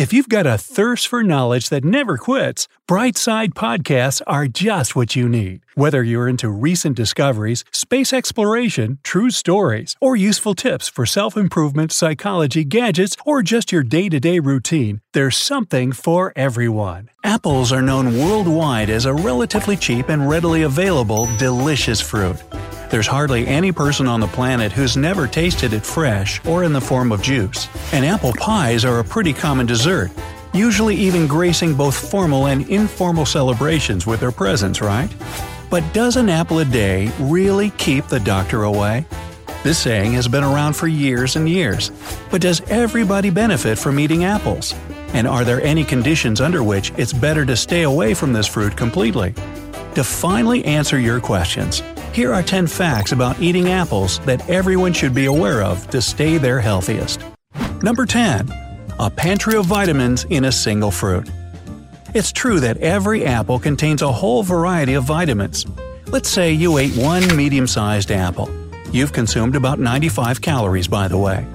If you've got a thirst for knowledge that never quits, Brightside Podcasts are just what you need. Whether you're into recent discoveries, space exploration, true stories, or useful tips for self improvement, psychology, gadgets, or just your day to day routine, there's something for everyone. Apples are known worldwide as a relatively cheap and readily available, delicious fruit. There's hardly any person on the planet who's never tasted it fresh or in the form of juice. And apple pies are a pretty common dessert, usually even gracing both formal and informal celebrations with their presence, right? But does an apple a day really keep the doctor away? This saying has been around for years and years. But does everybody benefit from eating apples? And are there any conditions under which it's better to stay away from this fruit completely? To finally answer your questions, here are 10 facts about eating apples that everyone should be aware of to stay their healthiest. Number 10. A pantry of vitamins in a single fruit. It's true that every apple contains a whole variety of vitamins. Let's say you ate one medium sized apple. You've consumed about 95 calories, by the way.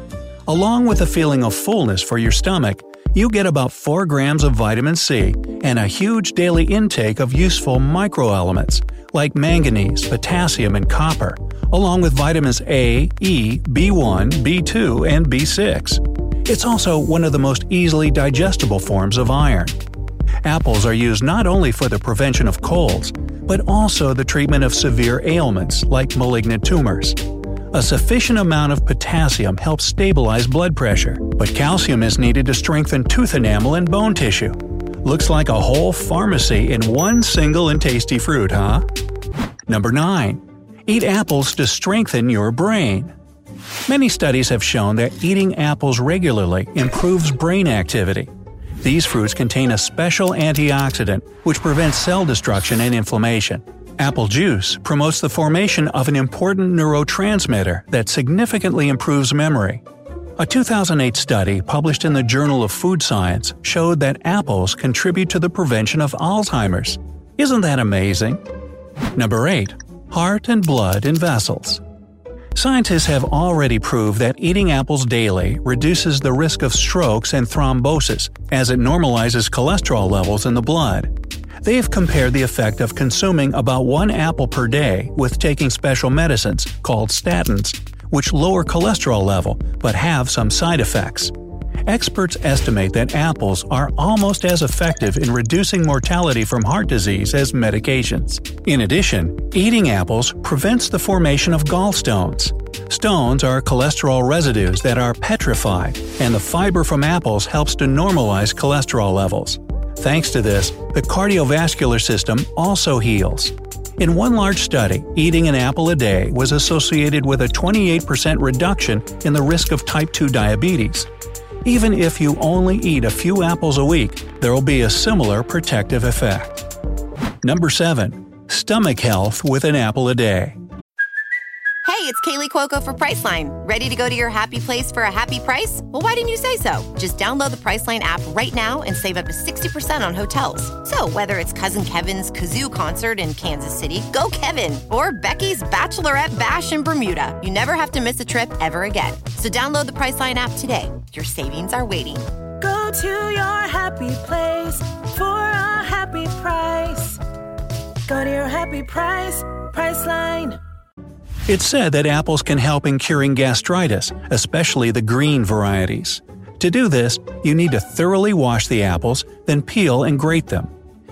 Along with a feeling of fullness for your stomach, you get about 4 grams of vitamin C and a huge daily intake of useful microelements like manganese, potassium, and copper, along with vitamins A, E, B1, B2, and B6. It's also one of the most easily digestible forms of iron. Apples are used not only for the prevention of colds, but also the treatment of severe ailments like malignant tumors. A sufficient amount of potassium helps stabilize blood pressure, but calcium is needed to strengthen tooth enamel and bone tissue. Looks like a whole pharmacy in one single and tasty fruit, huh? Number 9. Eat apples to strengthen your brain. Many studies have shown that eating apples regularly improves brain activity. These fruits contain a special antioxidant which prevents cell destruction and inflammation. Apple juice promotes the formation of an important neurotransmitter that significantly improves memory. A 2008 study published in the Journal of Food Science showed that apples contribute to the prevention of Alzheimer's. Isn't that amazing? Number 8. Heart and blood in vessels. Scientists have already proved that eating apples daily reduces the risk of strokes and thrombosis as it normalizes cholesterol levels in the blood. They have compared the effect of consuming about one apple per day with taking special medicines, called statins, which lower cholesterol level but have some side effects. Experts estimate that apples are almost as effective in reducing mortality from heart disease as medications. In addition, eating apples prevents the formation of gallstones. Stones are cholesterol residues that are petrified, and the fiber from apples helps to normalize cholesterol levels. Thanks to this, the cardiovascular system also heals. In one large study, eating an apple a day was associated with a 28% reduction in the risk of type 2 diabetes. Even if you only eat a few apples a week, there will be a similar protective effect. Number 7. Stomach health with an apple a day. Hey, it's Kaley Cuoco for Priceline. Ready to go to your happy place for a happy price? Well, why didn't you say so? Just download the Priceline app right now and save up to 60% on hotels. So, whether it's Cousin Kevin's Kazoo concert in Kansas City, go Kevin, or Becky's Bachelorette Bash in Bermuda, you never have to miss a trip ever again. So, download the Priceline app today. Your savings are waiting. Go to your happy place for a happy price. Go to your happy price, Priceline. It's said that apples can help in curing gastritis, especially the green varieties. To do this, you need to thoroughly wash the apples, then peel and grate them.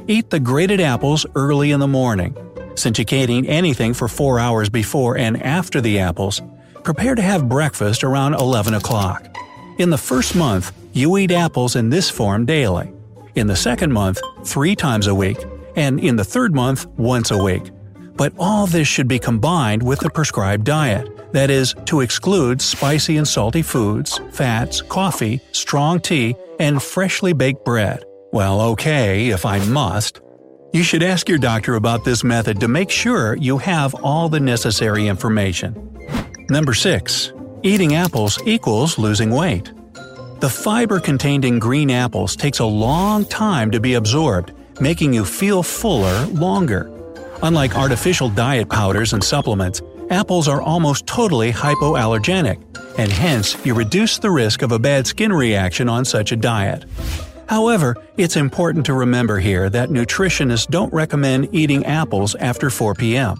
Eat the grated apples early in the morning. Since you can't eat anything for 4 hours before and after the apples, prepare to have breakfast around 11 o'clock. In the first month, you eat apples in this form daily. In the second month, three times a week, and in the third month, once a week. But all this should be combined with the prescribed diet. That is, to exclude spicy and salty foods, fats, coffee, strong tea, and freshly baked bread. Well, okay, if I must. You should ask your doctor about this method to make sure you have all the necessary information. Number 6. Eating apples equals losing weight. The fiber contained in green apples takes a long time to be absorbed, making you feel fuller longer. Unlike artificial diet powders and supplements, apples are almost totally hypoallergenic, and hence you reduce the risk of a bad skin reaction on such a diet. However, it's important to remember here that nutritionists don't recommend eating apples after 4 p.m.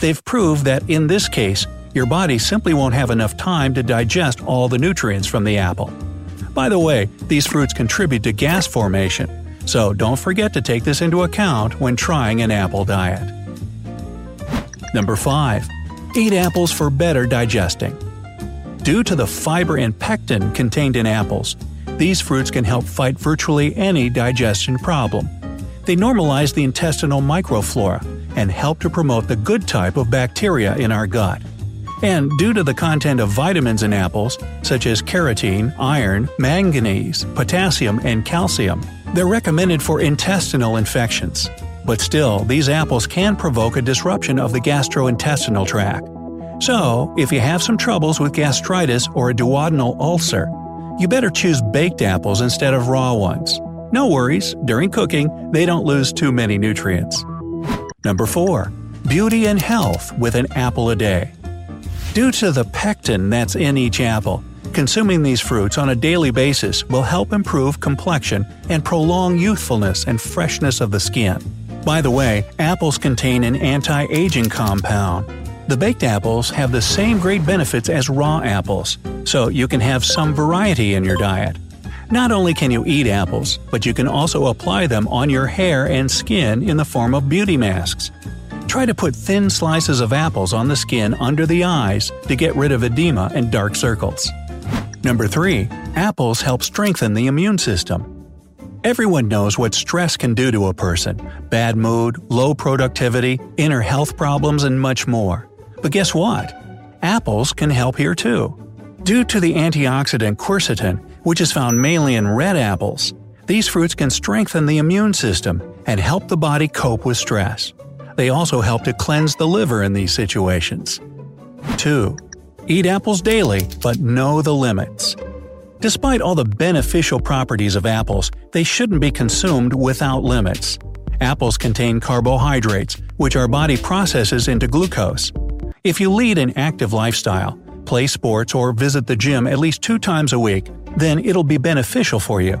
They've proved that in this case, your body simply won't have enough time to digest all the nutrients from the apple. By the way, these fruits contribute to gas formation, so don't forget to take this into account when trying an apple diet. Number 5. Eat apples for better digesting. Due to the fiber and pectin contained in apples, these fruits can help fight virtually any digestion problem. They normalize the intestinal microflora and help to promote the good type of bacteria in our gut. And due to the content of vitamins in apples, such as carotene, iron, manganese, potassium, and calcium, they're recommended for intestinal infections. But still, these apples can provoke a disruption of the gastrointestinal tract. So, if you have some troubles with gastritis or a duodenal ulcer, you better choose baked apples instead of raw ones. No worries, during cooking, they don't lose too many nutrients. Number 4. Beauty and health with an apple a day. Due to the pectin that's in each apple, consuming these fruits on a daily basis will help improve complexion and prolong youthfulness and freshness of the skin. By the way, apples contain an anti aging compound. The baked apples have the same great benefits as raw apples, so you can have some variety in your diet. Not only can you eat apples, but you can also apply them on your hair and skin in the form of beauty masks. Try to put thin slices of apples on the skin under the eyes to get rid of edema and dark circles. Number 3. Apples help strengthen the immune system. Everyone knows what stress can do to a person bad mood, low productivity, inner health problems, and much more. But guess what? Apples can help here too. Due to the antioxidant quercetin, which is found mainly in red apples, these fruits can strengthen the immune system and help the body cope with stress. They also help to cleanse the liver in these situations. 2. Eat apples daily, but know the limits. Despite all the beneficial properties of apples, they shouldn't be consumed without limits. Apples contain carbohydrates, which our body processes into glucose. If you lead an active lifestyle, play sports, or visit the gym at least two times a week, then it'll be beneficial for you.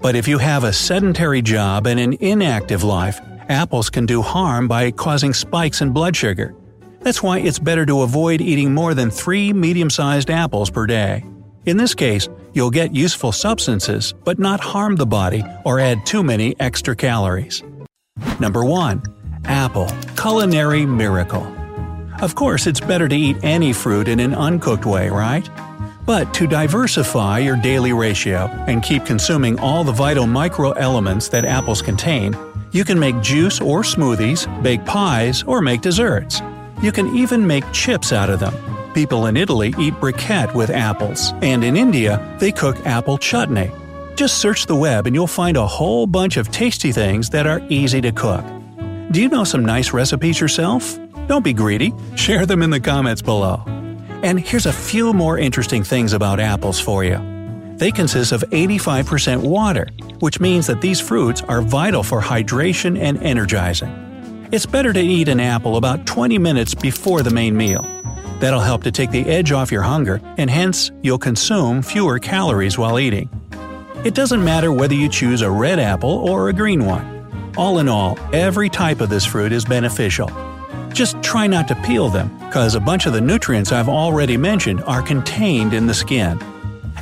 But if you have a sedentary job and an inactive life, apples can do harm by causing spikes in blood sugar. That's why it's better to avoid eating more than three medium sized apples per day. In this case, you'll get useful substances, but not harm the body or add too many extra calories. Number 1. Apple Culinary Miracle. Of course, it's better to eat any fruit in an uncooked way, right? But to diversify your daily ratio and keep consuming all the vital microelements that apples contain, you can make juice or smoothies, bake pies, or make desserts. You can even make chips out of them. People in Italy eat briquette with apples, and in India, they cook apple chutney. Just search the web and you'll find a whole bunch of tasty things that are easy to cook. Do you know some nice recipes yourself? Don't be greedy, share them in the comments below. And here's a few more interesting things about apples for you. They consist of 85% water, which means that these fruits are vital for hydration and energizing. It's better to eat an apple about 20 minutes before the main meal. That'll help to take the edge off your hunger, and hence, you'll consume fewer calories while eating. It doesn't matter whether you choose a red apple or a green one. All in all, every type of this fruit is beneficial. Just try not to peel them, because a bunch of the nutrients I've already mentioned are contained in the skin.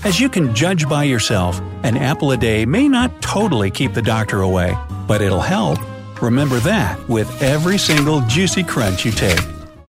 As you can judge by yourself, an apple a day may not totally keep the doctor away, but it'll help. Remember that with every single juicy crunch you take.